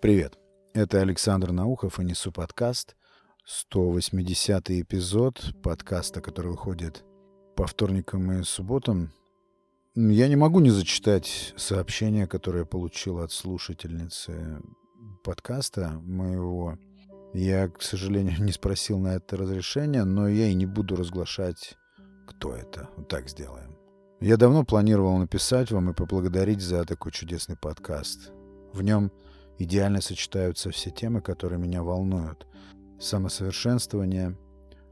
Привет, это Александр Наухов и несу подкаст, 180 эпизод подкаста, который выходит по вторникам и субботам. Я не могу не зачитать сообщение, которое я получил от слушательницы подкаста моего. Я, к сожалению, не спросил на это разрешение, но я и не буду разглашать, кто это. Вот так сделаем. Я давно планировал написать вам и поблагодарить за такой чудесный подкаст. В нем идеально сочетаются все темы, которые меня волнуют. Самосовершенствование,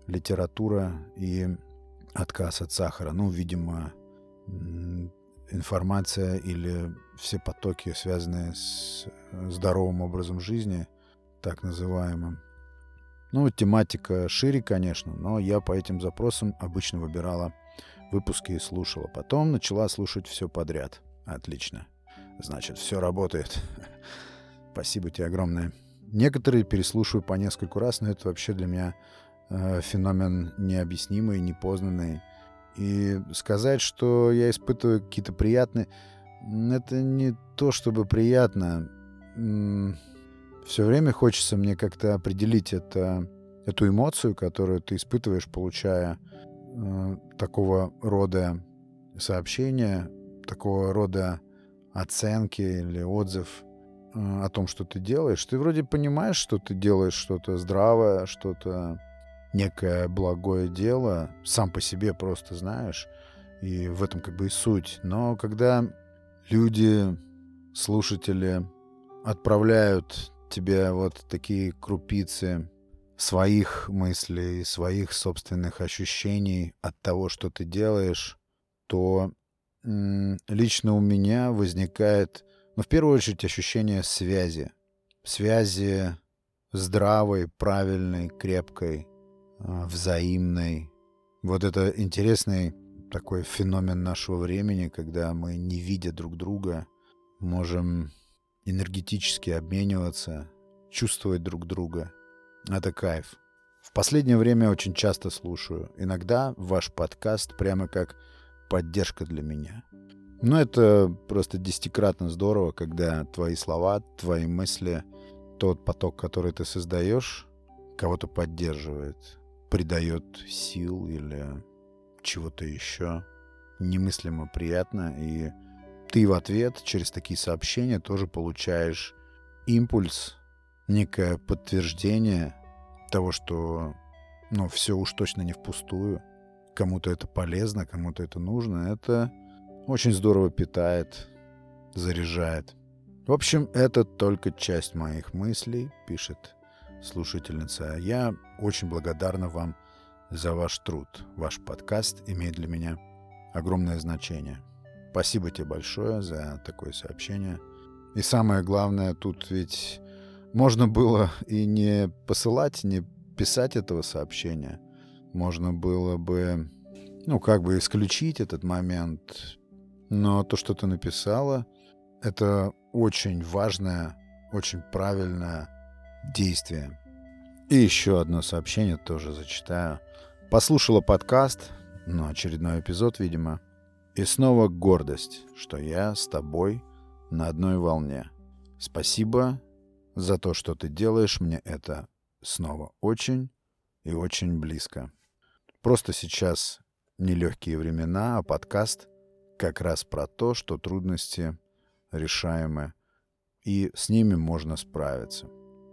литература и отказ от сахара. Ну, видимо, информация или все потоки, связанные с здоровым образом жизни, так называемым. Ну, тематика шире, конечно, но я по этим запросам обычно выбирала выпуски и слушала. Потом начала слушать все подряд. Отлично. Значит, все работает. Спасибо тебе огромное. Некоторые переслушиваю по нескольку раз, но это вообще для меня э, феномен необъяснимый, непознанный. И сказать, что я испытываю какие-то приятные... Это не то, чтобы приятно. Все время хочется мне как-то определить это, эту эмоцию, которую ты испытываешь, получая э, такого рода сообщения, такого рода оценки или отзыв Э, о том, что ты делаешь, ты вроде понимаешь, что ты делаешь что-то здравое, что-то некое благое дело, сам по себе просто знаешь, и в этом как бы и суть. Но когда люди, слушатели отправляют тебе вот такие крупицы своих мыслей, своих собственных ощущений от того, что ты делаешь, то лично у меня возникает но в первую очередь ощущение связи. Связи здравой, правильной, крепкой, а, взаимной. Вот это интересный такой феномен нашего времени, когда мы, не видя друг друга, можем энергетически обмениваться, чувствовать друг друга. Это кайф. В последнее время очень часто слушаю. Иногда ваш подкаст прямо как поддержка для меня. Ну, это просто десятикратно здорово, когда твои слова, твои мысли, тот поток, который ты создаешь, кого-то поддерживает, придает сил или чего-то еще немыслимо приятно. И ты в ответ через такие сообщения тоже получаешь импульс, некое подтверждение того, что ну, все уж точно не впустую. Кому-то это полезно, кому-то это нужно. Это очень здорово питает, заряжает. В общем, это только часть моих мыслей, пишет слушательница. Я очень благодарна вам за ваш труд. Ваш подкаст имеет для меня огромное значение. Спасибо тебе большое за такое сообщение. И самое главное, тут ведь можно было и не посылать, не писать этого сообщения. Можно было бы, ну, как бы исключить этот момент, но то, что ты написала, это очень важное, очень правильное действие. И еще одно сообщение тоже зачитаю. Послушала подкаст, ну, очередной эпизод, видимо, и снова гордость, что я с тобой на одной волне. Спасибо за то, что ты делаешь мне это снова очень и очень близко. Просто сейчас нелегкие времена, а подкаст — как раз про то, что трудности решаемы, и с ними можно справиться.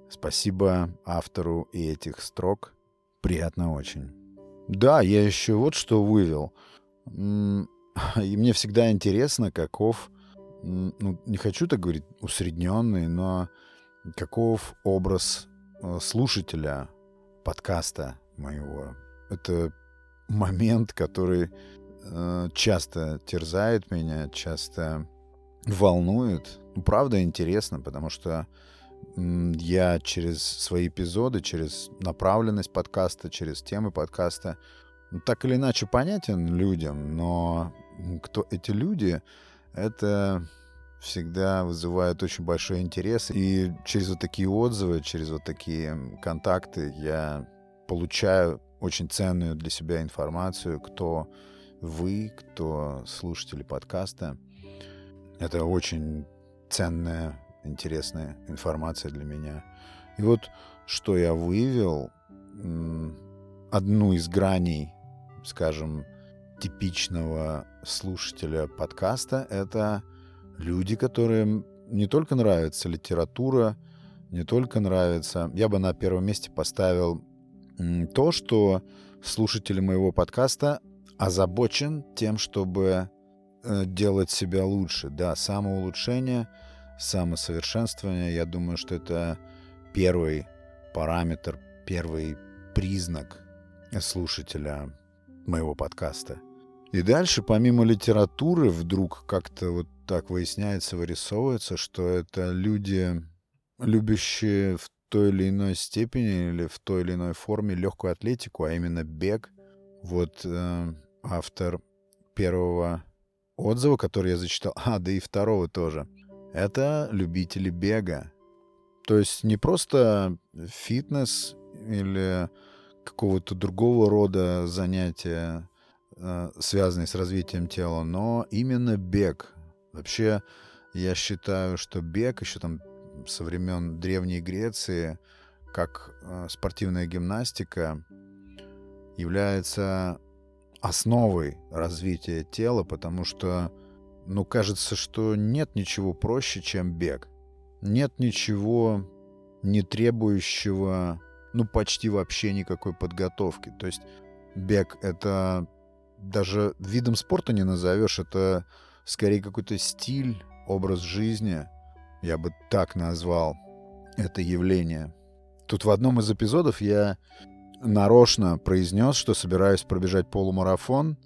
Спасибо автору и этих строк. Приятно очень. Да, я еще вот что вывел. И мне всегда интересно, каков, ну, не хочу так говорить усредненный, но каков образ э, слушателя подкаста моего. Это момент, который Э, часто терзает меня, часто волнует. Ну, правда интересно, потому что я через свои эпизоды, через направленность подкаста, через темы подкаста, ну, так или иначе понятен людям, но кто эти люди, это всегда вызывает очень большой интерес. И через вот такие отзывы, через вот такие контакты я получаю очень ценную для себя информацию, кто вы, кто слушатели подкаста. Это очень ценная интересная информация для меня. И вот что я выявил, одну из граней, скажем, типичного слушателя подкаста, это люди, которым не только нравится литература, не только нравится. Я бы на первом месте поставил то, что слушатель моего подкаста озабочен тем, чтобы э, делать себя лучше. Да, самоулучшение, самосовершенствование, я думаю, что это первый параметр, первый признак слушателя моего подкаста. И дальше, помимо литературы, вдруг как-то вот так выясняется, вырисовывается, что это люди, любящие в той или иной степени или в той или иной форме легкую атлетику, а именно бег. Вот э, автор первого отзыва, который я зачитал, а, да и второго тоже, это любители бега. То есть не просто фитнес или какого-то другого рода занятия, э, связанные с развитием тела, но именно бег. Вообще, я считаю, что бег еще там со времен Древней Греции, как э, спортивная гимнастика, является основой развития тела, потому что, ну, кажется, что нет ничего проще, чем бег. Нет ничего не требующего, ну, почти вообще никакой подготовки. То есть бег — это даже видом спорта не назовешь, это скорее какой-то стиль, образ жизни, я бы так назвал это явление. Тут в одном из эпизодов я нарочно произнес, что собираюсь пробежать полумарафон.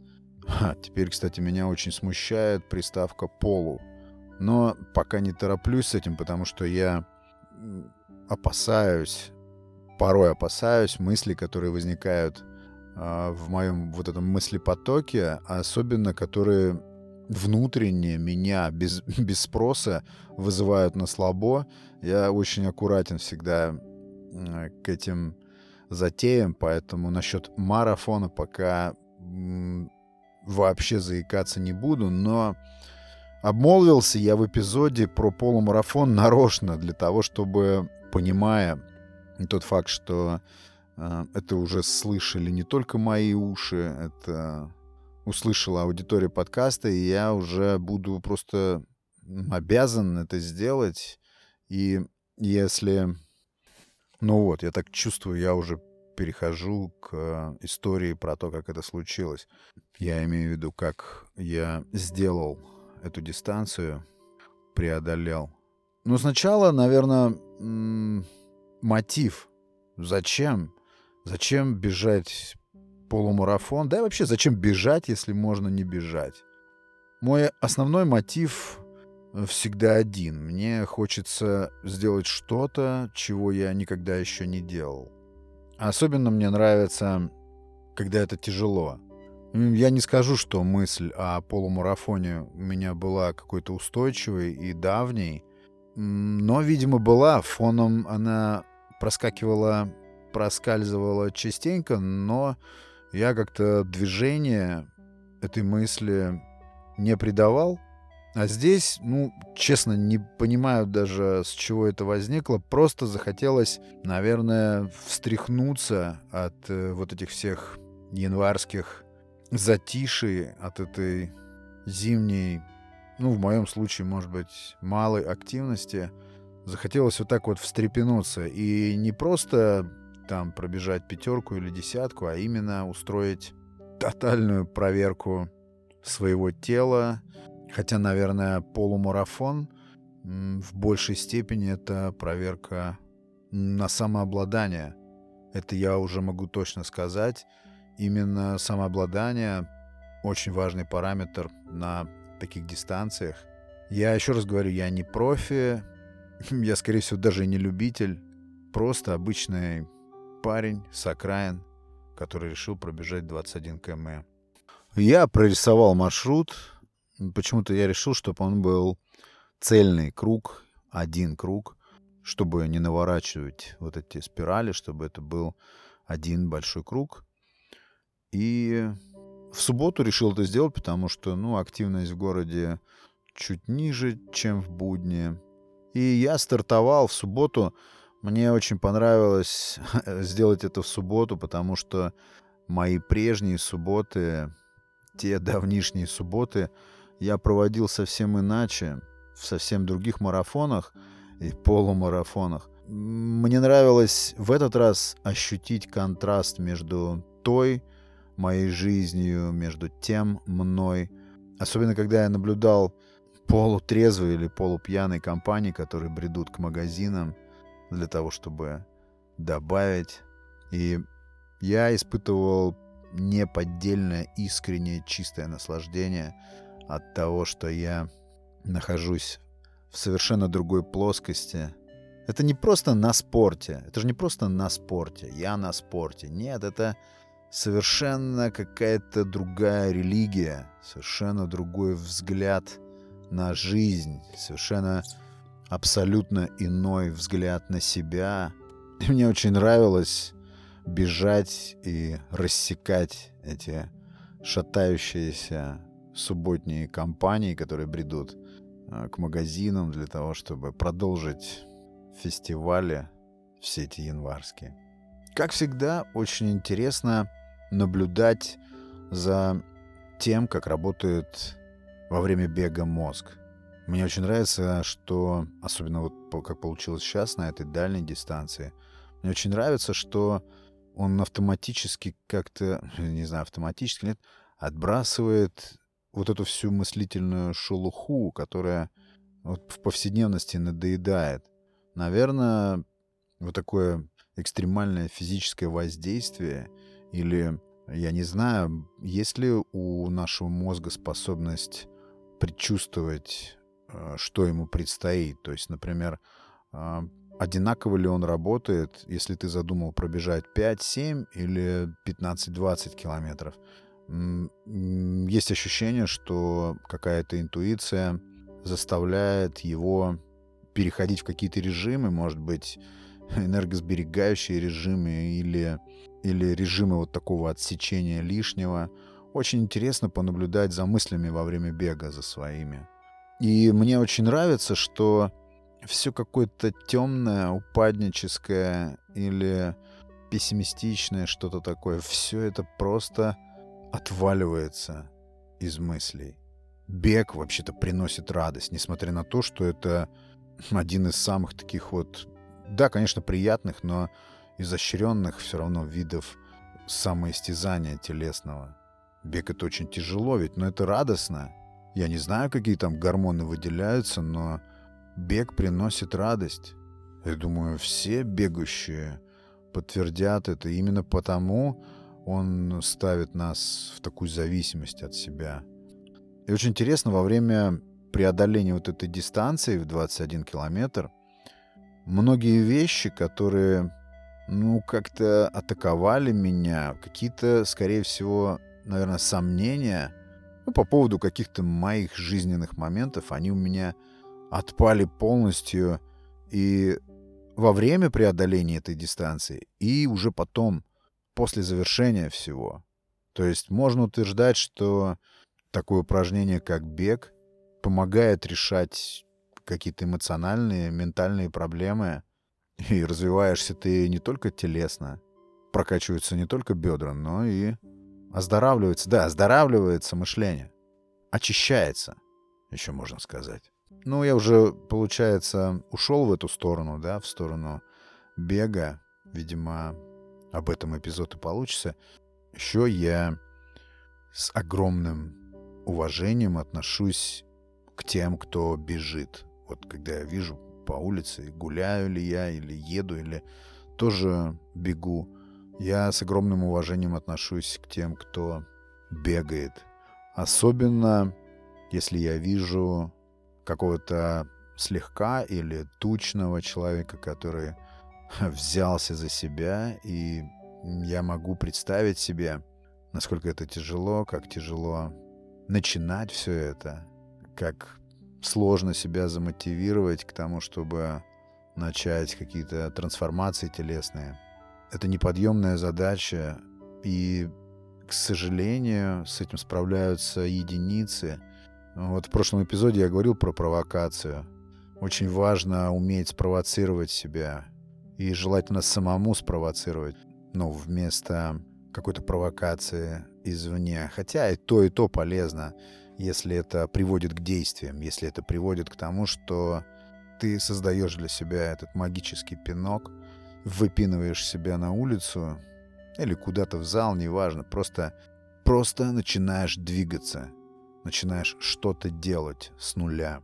А, теперь, кстати, меня очень смущает приставка «полу». Но пока не тороплюсь с этим, потому что я опасаюсь, порой опасаюсь мыслей, которые возникают э, в моем вот этом мыслепотоке, особенно которые внутренне меня без, без спроса вызывают на слабо. Я очень аккуратен всегда к этим затеям, поэтому насчет марафона пока вообще заикаться не буду, но обмолвился я в эпизоде про полумарафон нарочно для того, чтобы, понимая тот факт, что э, это уже слышали не только мои уши, это услышала аудитория подкаста, и я уже буду просто обязан это сделать. И если... Ну вот, я так чувствую, я уже перехожу к истории про то, как это случилось. Я имею в виду, как я сделал эту дистанцию, преодолел. Ну, сначала, наверное, мотив. Зачем? Зачем бежать полумарафон. Да и вообще, зачем бежать, если можно не бежать? Мой основной мотив э, всегда один. Мне хочется сделать что-то, чего я никогда еще не делал. Особенно мне нравится, когда это тяжело. Я не скажу, что мысль о полумарафоне у меня была какой-то устойчивой и давней, но, видимо, была. Фоном она проскакивала, проскальзывала частенько, но я как-то движение этой мысли не придавал. А здесь, ну, честно, не понимаю даже, с чего это возникло. Просто захотелось, наверное, встряхнуться от э, вот этих всех январских затишей, от этой зимней, ну, в моем случае, может быть, малой активности. Захотелось вот так вот встрепенуться. И не просто там пробежать пятерку или десятку, а именно устроить тотальную проверку своего тела. Хотя, наверное, полумарафон в большей степени это проверка на самообладание. Это я уже могу точно сказать. Именно самообладание очень важный параметр на таких дистанциях. Я еще раз говорю, я не профи, я, скорее всего, даже не любитель, просто обычный парень с окраин, который решил пробежать 21 км. Я прорисовал маршрут. Почему-то я решил, чтобы он был цельный круг, один круг, чтобы не наворачивать вот эти спирали, чтобы это был один большой круг. И в субботу решил это сделать, потому что, ну, активность в городе чуть ниже, чем в будни. И я стартовал в субботу. Мне очень понравилось сделать это в субботу, потому что мои прежние субботы, те давнишние субботы, я проводил совсем иначе, в совсем других марафонах и полумарафонах. Мне нравилось в этот раз ощутить контраст между той моей жизнью, между тем мной. Особенно, когда я наблюдал полутрезвые или полупьяные компании, которые бредут к магазинам для того, чтобы добавить. И я испытывал неподдельное, искреннее, чистое наслаждение от того, что я нахожусь в совершенно другой плоскости. Это не просто на спорте. Это же не просто на спорте. Я на спорте. Нет, это совершенно какая-то другая религия, совершенно другой взгляд на жизнь, совершенно абсолютно иной взгляд на себя. И мне очень нравилось бежать и рассекать эти шатающиеся субботние компании, которые бредут а, к магазинам для того, чтобы продолжить фестивали все эти январские. Как всегда, очень интересно наблюдать за тем, как работает во время бега мозг. Мне очень нравится, что, особенно вот как получилось сейчас на этой дальней дистанции, мне очень нравится, что он автоматически как-то, не знаю, автоматически нет, отбрасывает вот эту всю мыслительную шелуху, которая вот в повседневности надоедает. Наверное, вот такое экстремальное физическое воздействие или, я не знаю, есть ли у нашего мозга способность предчувствовать, что ему предстоит. То есть, например, а, одинаково ли он работает, если ты задумал пробежать 5, 7 или 15-20 километров. Есть ощущение, что какая-то интуиция заставляет его переходить в какие-то режимы, может быть, энергосберегающие режимы или, или режимы вот такого отсечения лишнего. Очень интересно понаблюдать за мыслями во время бега, за своими. И мне очень нравится, что все какое-то темное, упадническое или пессимистичное, что-то такое, все это просто отваливается из мыслей. Бег вообще-то приносит радость, несмотря на то, что это один из самых таких вот, да, конечно, приятных, но изощренных все равно видов самоистязания телесного. Бег это очень тяжело, ведь, но это радостно. Я не знаю, какие там гормоны выделяются, но бег приносит радость. Я думаю, все бегущие подтвердят это. Именно потому он ставит нас в такую зависимость от себя. И очень интересно, во время преодоления вот этой дистанции в 21 километр, многие вещи, которые, ну, как-то атаковали меня, какие-то, скорее всего, наверное, сомнения ну, по поводу каких-то моих жизненных моментов, они у меня отпали полностью и во время преодоления этой дистанции, и уже потом, после завершения всего. То есть можно утверждать, что такое упражнение, как бег, помогает решать какие-то эмоциональные, ментальные проблемы. И развиваешься ты не только телесно, прокачиваются не только бедра, но и оздоравливается. Да, оздоравливается мышление. Очищается, еще можно сказать. Ну, я уже, получается, ушел в эту сторону, да, в сторону бега. Видимо, об этом эпизод и получится. Еще я с огромным уважением отношусь к тем, кто бежит. Вот когда я вижу по улице, гуляю ли я, или еду, или тоже бегу, я с огромным уважением отношусь к тем, кто бегает. Особенно, если я вижу какого-то слегка или тучного человека, который взялся за себя, и я могу представить себе, насколько это тяжело, как тяжело начинать все это, как сложно себя замотивировать к тому, чтобы начать какие-то трансформации телесные. Это неподъемная задача, и, к сожалению, с этим справляются единицы – вот в прошлом эпизоде я говорил про провокацию. очень важно уметь спровоцировать себя. И желательно самому спровоцировать. Ну, вместо какой-то провокации извне. Хотя и то, и то полезно, если это приводит к действиям, если это приводит к тому, что ты создаешь для себя этот магический пинок, выпинываешь себя на улицу или куда-то в зал, неважно, просто, просто начинаешь двигаться, начинаешь что-то делать с нуля.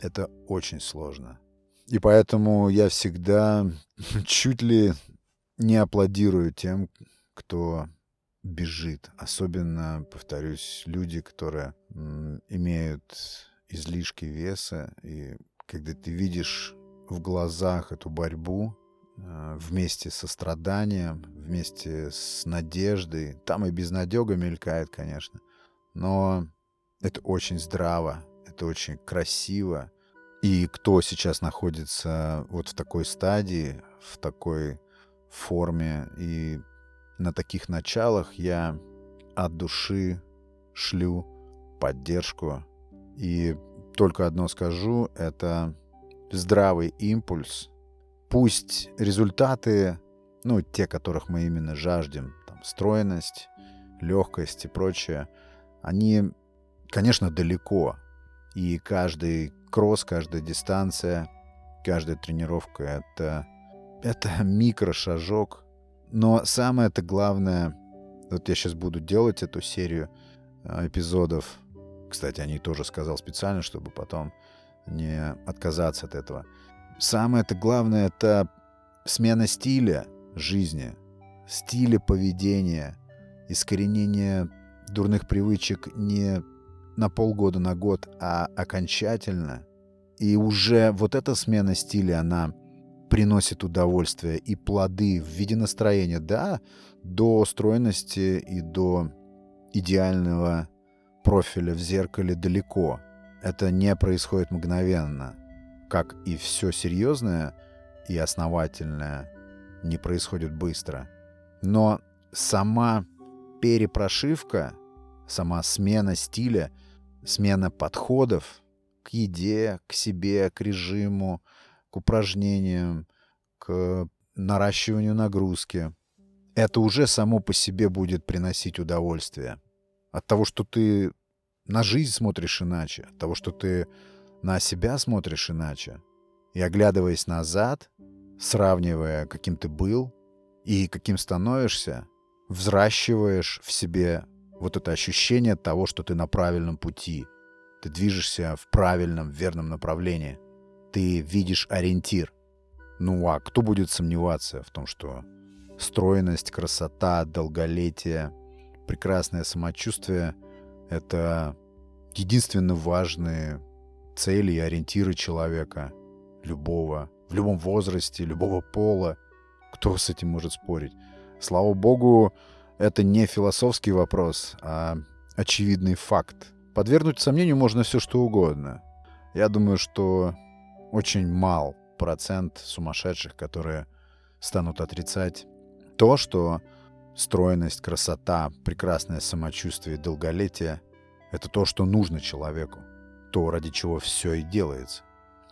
Это очень сложно. И поэтому я всегда чуть ли не аплодирую тем, кто бежит. Особенно, повторюсь, люди, которые имеют излишки веса. И когда ты видишь в глазах эту борьбу вместе со страданием, вместе с надеждой, там и безнадега мелькает, конечно, но это очень здраво, это очень красиво. И кто сейчас находится вот в такой стадии, в такой форме и на таких началах я от души шлю поддержку. И только одно скажу, это здравый импульс. Пусть результаты, ну, те, которых мы именно жаждем, там, стройность, легкость и прочее, они, конечно, далеко. И каждый кросс, каждая дистанция, каждая тренировка — это, это микрошажок но самое-то главное, вот я сейчас буду делать эту серию а, эпизодов. Кстати, они тоже сказал специально, чтобы потом не отказаться от этого. Самое-то главное — это смена стиля жизни, стиля поведения, искоренение дурных привычек не на полгода, на год, а окончательно. И уже вот эта смена стиля, она приносит удовольствие и плоды в виде настроения, да, до стройности и до идеального профиля в зеркале далеко. Это не происходит мгновенно, как и все серьезное и основательное не происходит быстро. Но сама перепрошивка, сама смена стиля, смена подходов к еде, к себе, к режиму, к упражнениям, к наращиванию нагрузки. Это уже само по себе будет приносить удовольствие. От того, что ты на жизнь смотришь иначе, от того, что ты на себя смотришь иначе. И оглядываясь назад, сравнивая, каким ты был и каким становишься, взращиваешь в себе вот это ощущение того, что ты на правильном пути. Ты движешься в правильном, верном направлении ты видишь ориентир. Ну а кто будет сомневаться в том, что стройность, красота, долголетие, прекрасное самочувствие — это единственно важные цели и ориентиры человека, любого, в любом возрасте, любого пола. Кто с этим может спорить? Слава богу, это не философский вопрос, а очевидный факт. Подвергнуть сомнению можно все, что угодно. Я думаю, что очень мал процент сумасшедших, которые станут отрицать то, что стройность, красота, прекрасное самочувствие, долголетие — это то, что нужно человеку, то, ради чего все и делается.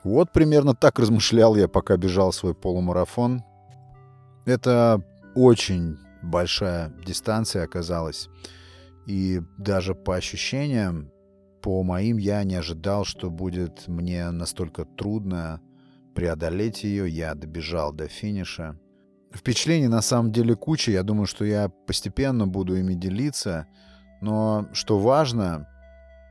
Вот примерно так размышлял я, пока бежал свой полумарафон. Это очень большая дистанция оказалась. И даже по ощущениям по моим я не ожидал, что будет мне настолько трудно преодолеть ее. Я добежал до финиша. Впечатлений на самом деле куча. Я думаю, что я постепенно буду ими делиться. Но что важно,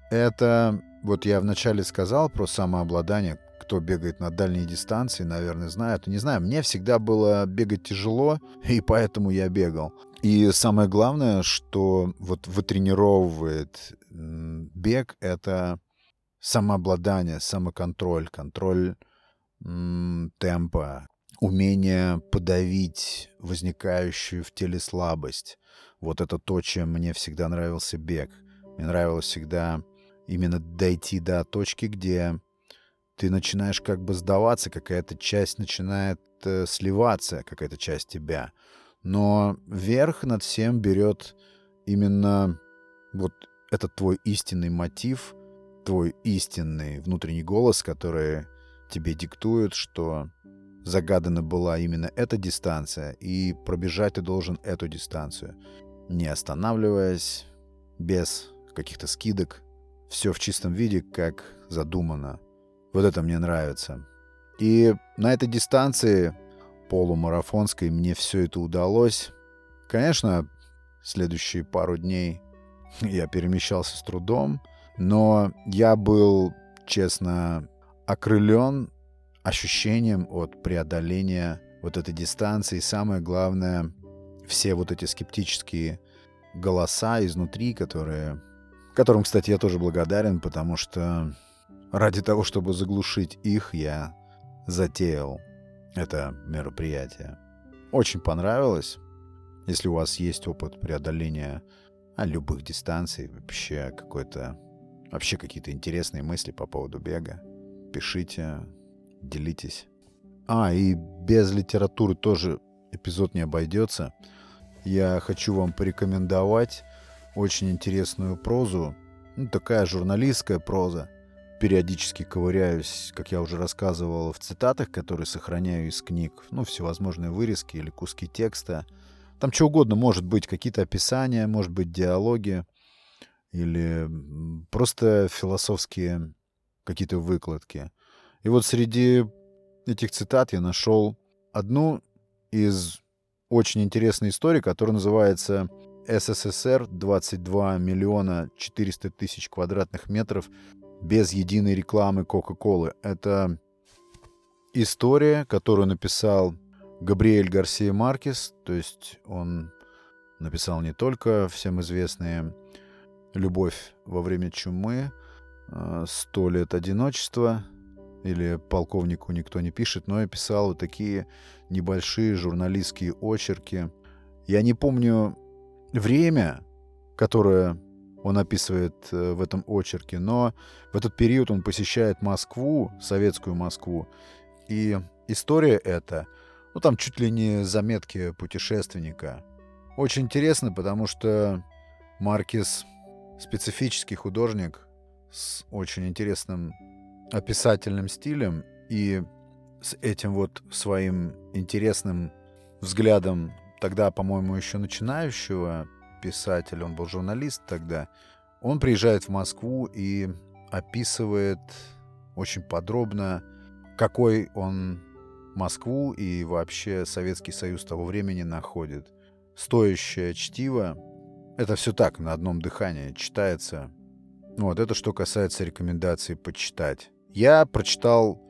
это... Вот я вначале сказал про самообладание. Кто бегает на дальние дистанции, наверное, знает. Не знаю, мне всегда было бегать тяжело, и поэтому я бегал. И самое главное, что вот вытренировывает бег — это самообладание, самоконтроль, контроль темпа, умение подавить возникающую в теле слабость. Вот это то, чем мне всегда нравился бег. Мне нравилось всегда именно дойти до точки, где ты начинаешь как бы сдаваться, какая-то часть начинает э, сливаться, какая-то часть тебя. Но верх над всем берет именно вот этот твой истинный мотив, твой истинный внутренний голос, который тебе диктуют, что загадана была именно эта дистанция, и пробежать ты должен эту дистанцию, не останавливаясь, без каких-то скидок, все в чистом виде, как задумано. Вот это мне нравится. И на этой дистанции полумарафонской мне все это удалось. Конечно, следующие пару дней я перемещался с трудом, но я был, честно, окрылен ощущением от преодоления вот этой дистанции. И самое главное, все вот эти скептические голоса изнутри, которые, которым, кстати, я тоже благодарен, потому что ради того, чтобы заглушить их, я затеял это мероприятие. Очень понравилось. Если у вас есть опыт преодоления а, любых дистанций, вообще какой-то вообще какие-то интересные мысли по поводу бега, пишите, делитесь. А, и без литературы тоже эпизод не обойдется. Я хочу вам порекомендовать очень интересную прозу. Ну, такая журналистская проза. Периодически ковыряюсь, как я уже рассказывал, в цитатах, которые сохраняю из книг. Ну, всевозможные вырезки или куски текста. Там что угодно может быть, какие-то описания, может быть, диалоги или просто философские какие-то выкладки. И вот среди этих цитат я нашел одну из очень интересной истории, которая называется «СССР 22 миллиона 400 тысяч квадратных метров без единой рекламы Кока-Колы». Это история, которую написал Габриэль Гарсия Маркес, то есть он написал не только всем известные «Любовь во время чумы», а, «Сто лет одиночества», или полковнику никто не пишет, но я писал вот такие небольшие журналистские очерки. Я не помню время, которое он описывает э, в этом очерке, но в этот период он посещает Москву, советскую Москву, и история эта, ну там чуть ли не заметки путешественника. Очень интересно, потому что Маркис специфический художник с очень интересным описательным стилем и с этим вот своим интересным взглядом тогда, по-моему, еще начинающего писателя, он был журналист тогда, он приезжает в Москву и описывает очень подробно, какой он Москву и вообще Советский Союз того времени находит. Стоящее чтиво. Это все так, на одном дыхании читается. Вот, это что касается рекомендаций почитать. Я прочитал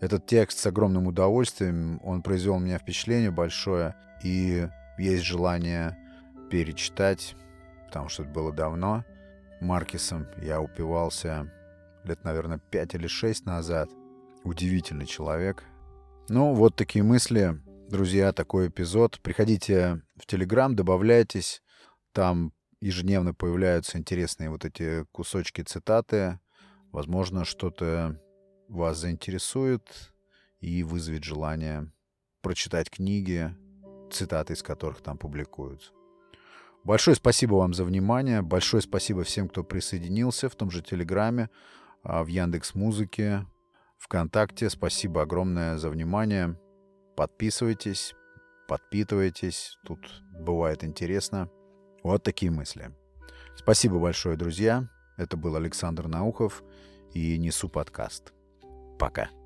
этот текст с огромным удовольствием. Он произвел у меня впечатление большое. И есть желание перечитать, потому что это было давно. Маркисом я упивался лет, наверное, пять или шесть назад. Удивительный человек. Ну, вот такие мысли. Друзья, такой эпизод. Приходите в Телеграм, добавляйтесь. Там ежедневно появляются интересные вот эти кусочки цитаты. Возможно, что-то вас заинтересует и вызовет желание прочитать книги, цитаты из которых там публикуются. Большое спасибо вам за внимание. Большое спасибо всем, кто присоединился в том же Телеграме, а, в Яндекс Музыке, ВКонтакте. Спасибо огромное за внимание. Подписывайтесь, подпитывайтесь. Тут бывает интересно. Вот такие мысли. Спасибо большое, друзья. Это был Александр Наухов и Несу подкаст. Пока.